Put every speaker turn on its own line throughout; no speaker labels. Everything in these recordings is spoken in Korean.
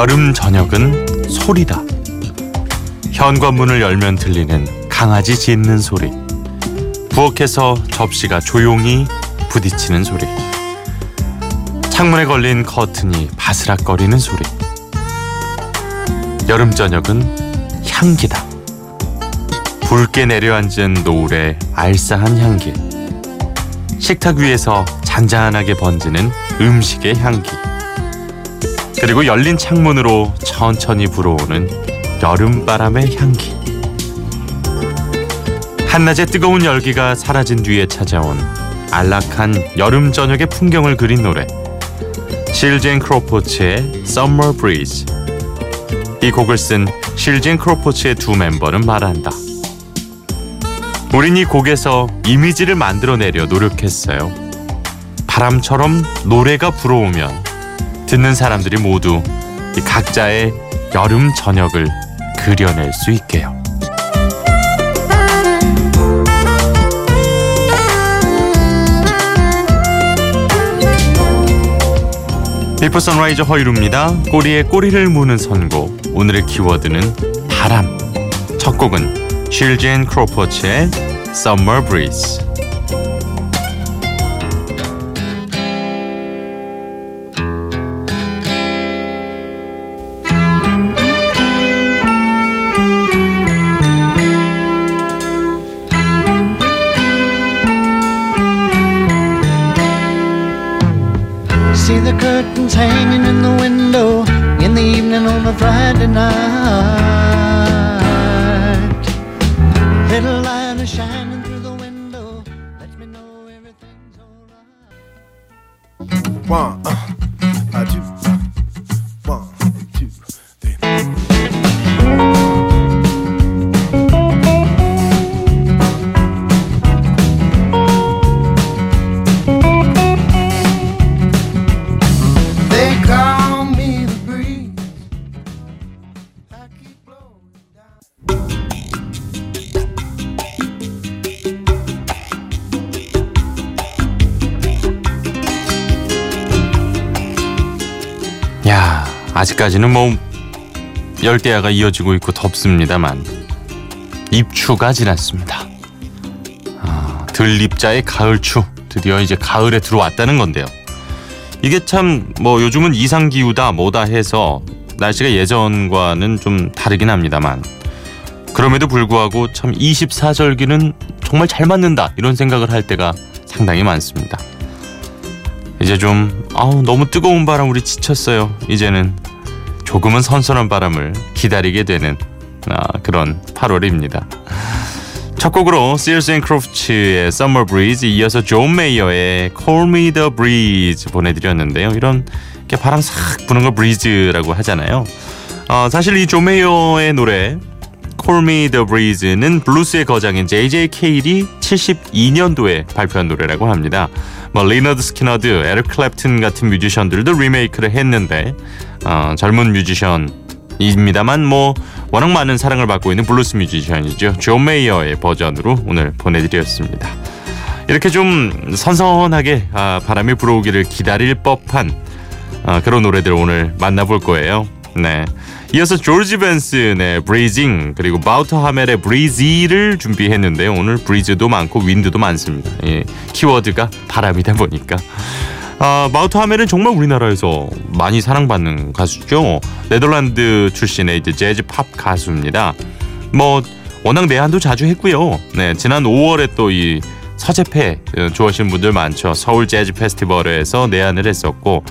여름 저녁은 소리다. 현관문을 열면 들리는 강아지 짖는 소리. 부엌에서 접시가 조용히 부딪히는 소리. 창문에 걸린 커튼이 바스락거리는 소리. 여름 저녁은 향기다. 붉게 내려앉은 노을의 알싸한 향기. 식탁 위에서 잔잔하게 번지는 음식의 향기. 그리고 열린 창문으로 천천히 불어오는 여름바람의 향기. 한낮의 뜨거운 열기가 사라진 뒤에 찾아온 안락한 여름 저녁의 풍경을 그린 노래. 실젠 크로포츠의 Summer Breeze. 이 곡을 쓴 실젠 크로포츠의 두 멤버는 말한다. 우린 이 곡에서 이미지를 만들어내려 노력했어요. 바람처럼 노래가 불어오면 듣는 사람들이 모두 각자의 여름 저녁을 그려낼 수 있게요. 비포 선라이즈 허일후입니다. 꼬리에 꼬리를 무는 선곡. 오늘의 키워드는 바람. 첫 곡은 Seals and Crofts의 Summer Breeze.
See the curtains hanging in the window in the evening on a Friday night. Little light is shining through the window, lets me know everything's alright.
One,
아직까지는 뭐 열대야가 이어지고 있고 덥습니다만 입추가 지났습니다. 아, 들립자의 가을추 드디어 이제 가을에 들어왔다는 건데요. 이게 참 뭐 요즘은 이상 기후다 뭐다 해서 날씨가 예전과는 좀 다르긴 합니다만 그럼에도 불구하고 참 24절기는 정말 잘 맞는다 이런 생각을 할 때가 상당히 많습니다. 이제 좀 아우 너무 뜨거운 바람 우리 지쳤어요. 이제는 조금은 선선한 바람을 기다리게 되는 아, 그런 8월입니다. 첫 곡으로 Seals and Crofts의 Summer Breeze 이어서 존 메이어의 Call Me the Breeze 보내드렸는데요. 이런 이렇게 바람 싹 부는 걸 breeze라고 하잖아요. 어, 사실 이존 메이어의 노래 Call Me the Breeze는 블루스의 거장인 J.J. 케일이 72년도에 발표한 노래라고 합니다. 뭐 리너드 스키너드, 에릭 클랩튼 같은 뮤지션들도 리메이크를 했는데 어, 젊은 뮤지션입니다만 뭐 워낙 많은 사랑을 받고 있는 블루스 뮤지션이죠. 존 메이어의 버전으로 오늘 보내드렸습니다. 이렇게 좀 선선하게 아, 바람이 불어오기를 기다릴 법한 아, 그런 노래들 오늘 만나볼 거예요. 네. 이어서 조지 벤슨의 Breezin' 그리고 바우터 하멜의 Breezy를 준비했는데요. 오늘 breeze도 많고 wind도 많습니다. 예, 키워드가 바람이다 보니까. 아, 바우터 하멜은 정말 우리나라에서 많이 사랑받는 가수죠. 네덜란드 출신의 이제 재즈 팝 가수입니다. 뭐 워낙 내한도 자주 했고요. 네, 지난 5월에 또 이 서재페 어, 좋아하시는 분들 많죠. 서울 재즈 페스티벌에서 내한을 했었고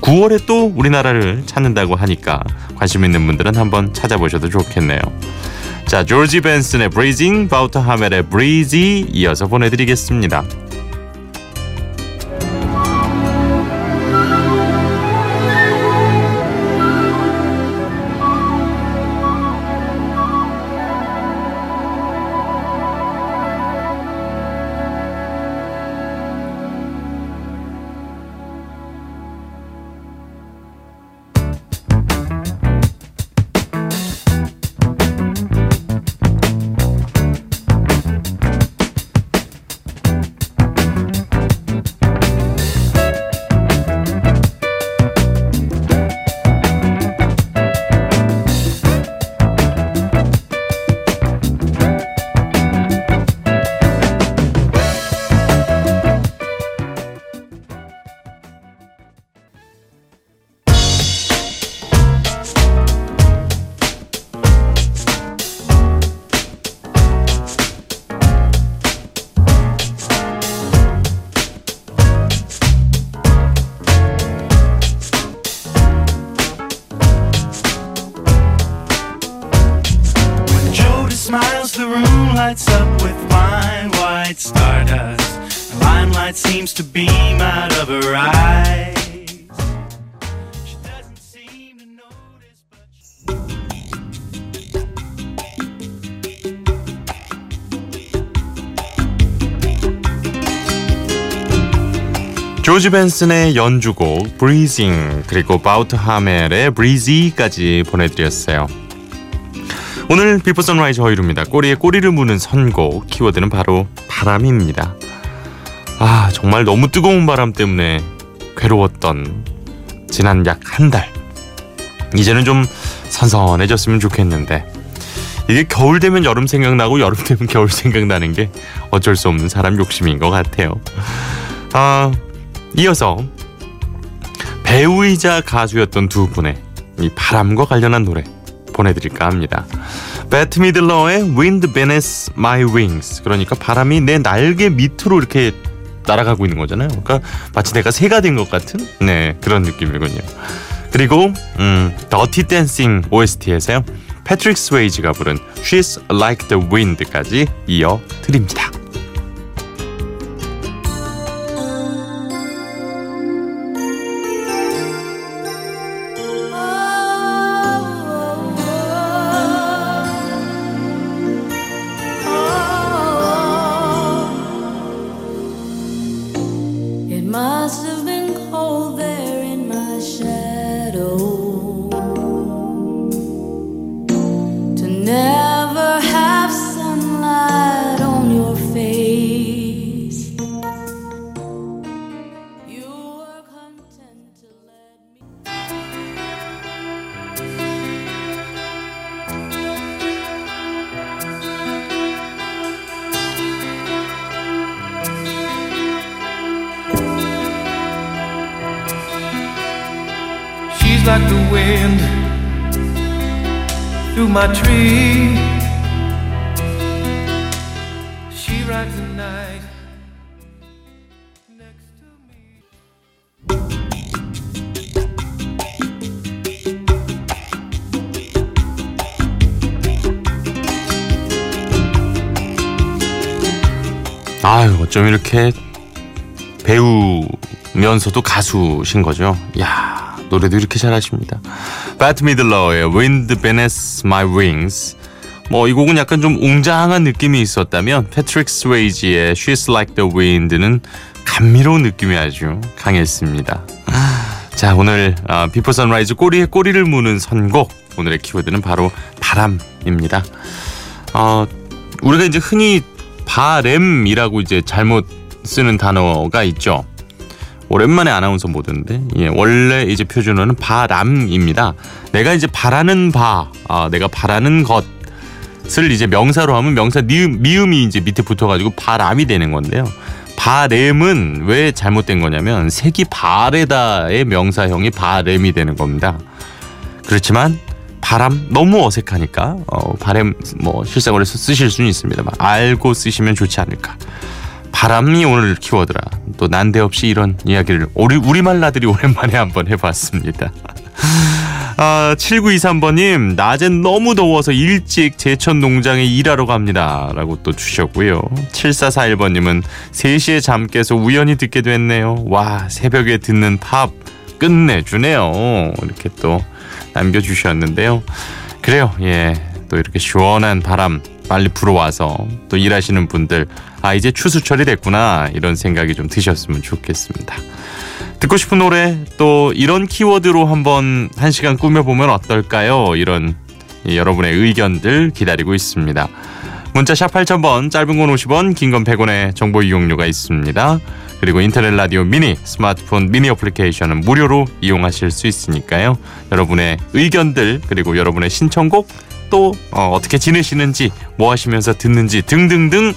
9월에 또 우리나라를 찾는다고 하니까 관심 있는 분들은 한번 찾아보셔도 좋겠네요. 자, 조지 벤슨의 Breezin', 바우터 하멜의 Breezy 이어서 보내드리겠습니다. 조지 벤슨의 연주곡 Breezin' 그리고 바우터 하멜의 Breezy까지 보내드렸어요. 오늘 비포 선라이즈 허일후입니다. 꼬리에 꼬리를 무는 선곡 키워드는 바로 바람입니다. 아 정말 너무 뜨거운 바람 때문에 괴로웠던 지난 약 한 달. 이제는 좀 선선해졌으면 좋겠는데 이게 겨울 되면 여름 생각나고 여름 되면 겨울 생각나는 게 어쩔 수 없는 사람 욕심인 것 같아요. 아 이어서 배우이자 가수였던 두 분의 이 바람과 관련한 노래 보내드릴까 합니다. 배트 미들러의 Wind Beneath My Wings 그러니까 바람이 내 날개 밑으로 이렇게 날아가고 있는 거잖아요. 그러니까 마치 내가 새가 된 것 같은 네 그런 느낌이군요. 그리고 음, 더티 댄싱 OST에서요. 패트릭 스웨이지가 부른 She's Like the Wind까지 이어 드립니다.
Like the wind through my tree. She rides the night next to me.
아유 어쩜 이렇게 배우면서도 가수신 거죠. 야 노래도 이렇게 잘하십니다. 베트 미들러의 Wind Beneath My Wings 뭐 이 곡은 약간 좀 웅장한 느낌이 있었다면 패트릭 스웨이지의 She's Like the Wind는 감미로운 느낌이 아주 강했습니다. 자 오늘 아, 비포 선라이즈 꼬리에 꼬리를 무는 선곡 오늘의 키워드는 바로 바람입니다. 어, 우리가 이제 흔히 바램이라고 이제 잘못 쓰는 단어가 있죠. 오랜만에 아나운서 보던데 예, 원래 이제 표준어는 바람입니다. 내가 이제 바라는 바, 아, 내가 바라는 것을 이제 명사로 하면 명사 미음, 미음이 이제 밑에 붙어가지고 바람이 되는 건데요. 바램은 왜 잘못된 거냐면 색이 바레다의 명사형이 바램이 되는 겁니다. 그렇지만 바람 너무 어색하니까 어, 바람 뭐 실생활에서 쓰실 수는 있습니다만 알고 쓰시면 좋지 않을까. 바람이 오늘 키워드라 또 난데없이 이런 이야기를 우리 우리말 나들이 오랜만에 한번 해봤습니다. 아, 7923번님, 낮엔 너무 더워서 일찍 제천 농장에 일하러 갑니다. 라고 또 주셨고요. 7441번님은 3시에 잠 깨서 우연히 듣게 됐네요. 와, 새벽에 듣는 팝 끝내주네요. 이렇게 또 남겨주셨는데요. 그래요, 예. 또 이렇게 시원한 바람 빨리 불어와서 또 일하시는 분들, 아, 이제 추수철이 됐구나. 이런 생각이 좀 드셨으면 좋겠습니다. 듣고 싶은 노래 또 이런 키워드로 한번 한 시간 꾸며보면 어떨까요? 이런 이 여러분의 의견들 기다리고 있습니다. 문자 샵 8000번 짧은 건 50원 긴 건 100원의 정보 이용료가 있습니다. 그리고 인터넷 라디오 미니 스마트폰 미니 어플리케이션은 무료로 이용하실 수 있으니까요. 여러분의 의견들 그리고 여러분의 신청곡 또 어, 어떻게 지내시는지 뭐 하시면서 듣는지 등등등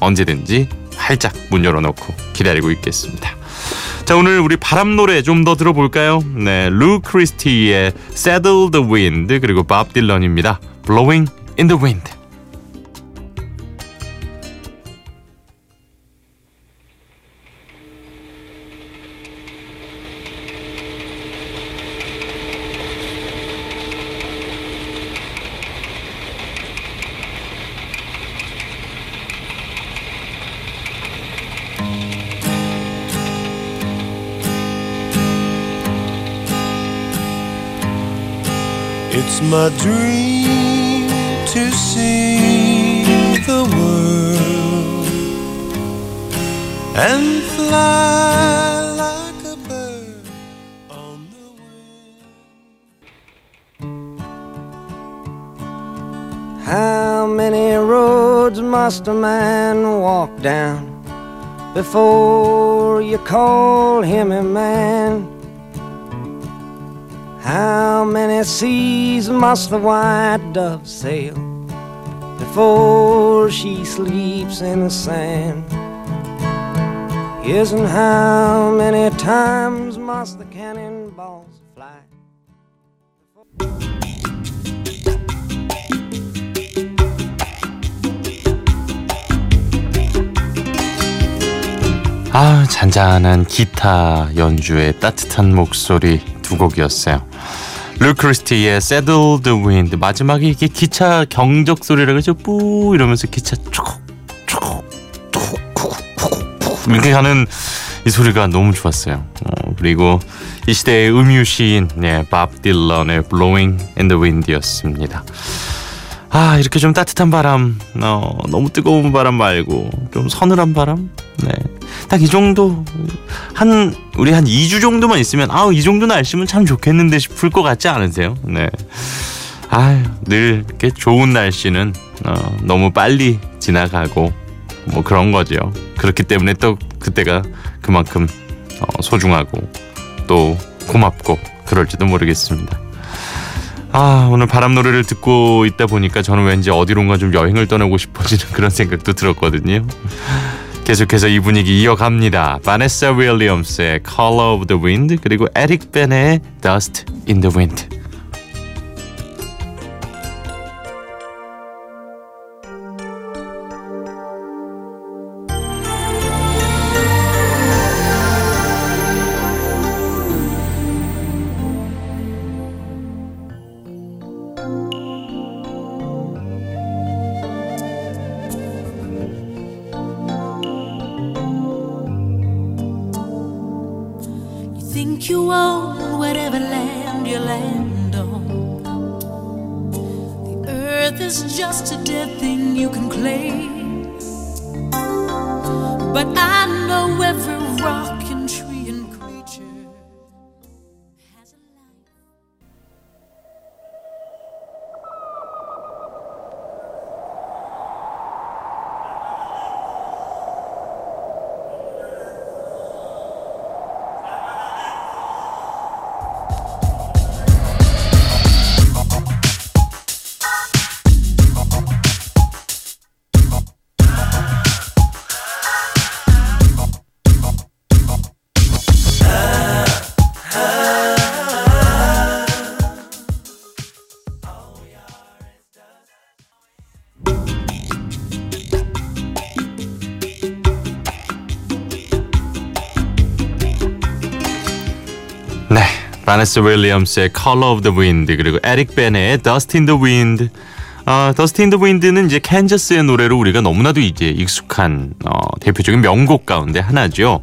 언제든지 활짝 문 열어놓고 기다리고 있겠습니다. 자 오늘 우리 바람 노래 좀 더 들어볼까요? 네, 루 크리스티의 Saddle the Wind 그리고 밥 딜런입니다. Blowing in the Wind.
It's my dream to see the world and fly like a bird on the wing.
How many roads must a man walk down before you call him a man? How many seas must the white dove sail before she sleeps in the sand? Yes, and how many times must the cannonballs fly?
아 잔잔한 기타 연주의 따뜻한 목소리 두 곡이었어요. 루 크리스티의 Saddle the Wind 마지막에 이게 기차 경적 소리라 그죠? 뿌 이러면서 기차 촉촉촉촉 이렇게 하는 이 소리가 너무 좋았어요. 어, 그리고 이 시대의 음유 시인 네, 밥 딜런의 Blowing in the Wind이었습니다. 아 이렇게 좀 따뜻한 바람 어, 너무 뜨거운 바람 말고 좀 서늘한 바람 네. 딱 이 정도 한 우리 한 2주 정도만 있으면 아우 이 정도 날씨면 참 좋겠는데 싶을 것 같지 않으세요? 네. 아유 늘 이렇게 좋은 날씨는 어, 너무 빨리 지나가고 뭐 그런 거죠. 그렇기 때문에 또 그때가 그만큼 어, 소중하고 또 고맙고 그럴지도 모르겠습니다. 아 오늘 바람 노래를 듣고 있다 보니까 저는 왠지 어디론가 좀 여행을 떠나고 싶어지는 그런 생각도 들었거든요. 계속해서 이 분위기 이어갑니다. 바네사 윌리엄스의 Color of the Wind 그리고 에릭 벤의 Dust in the Wind.
The is just a dead thing you can claim. But I know every rock
바네사 윌리엄스의 Colors of the Wind 그리고 에릭 베네의 Dust in the Wind. 아, in the Wind는 이제 캔자스의 노래로 우리가 너무나도 이제 익숙한 어, 대표적인 명곡 가운데 하나죠.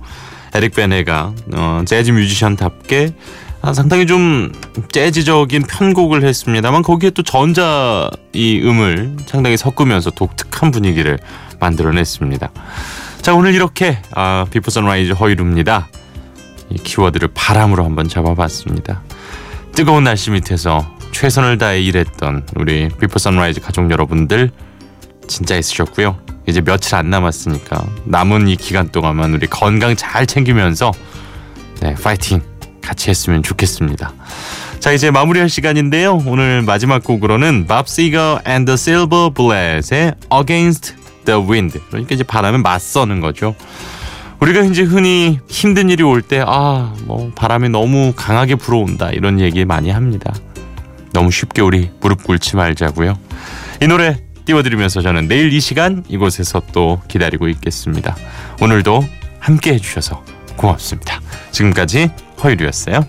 에릭 베네가 어, 재즈 뮤지션답게 아, 상당히 좀 재즈적인 편곡을 했습니다만 거기에 또 전자 이 음을 상당히 섞으면서 독특한 분위기를 만들어냈습니다. 자 오늘 이렇게 아, 비포 선라이즈 허일후입니다. 이 키워드를 바람으로 한번 잡아봤습니다. 뜨거운 날씨 밑에서 최선을 다해 일했던 우리 비포 선라이즈 가족 여러분들 진짜 애쓰셨고요. 이제 며칠 안 남았으니까 남은 이 기간 동안만 우리 건강 잘 챙기면서 네, 파이팅 같이 했으면 좋겠습니다. 자 이제 마무리할 시간인데요. 오늘 마지막 곡으로는 Bob Seger and the Silver Bullet의 Against the Wind 그러니까 이제 바람에 맞서는 거죠. 우리가 이제 흔히 힘든 일이 올 때 아 뭐 바람이 너무 강하게 불어온다 이런 얘기 많이 합니다. 너무 쉽게 우리 무릎 꿇지 말자고요. 이 노래 띄워드리면서 저는 내일 이 시간 이곳에서 또 기다리고 있겠습니다. 오늘도 함께 해주셔서 고맙습니다. 지금까지 허유리였어요.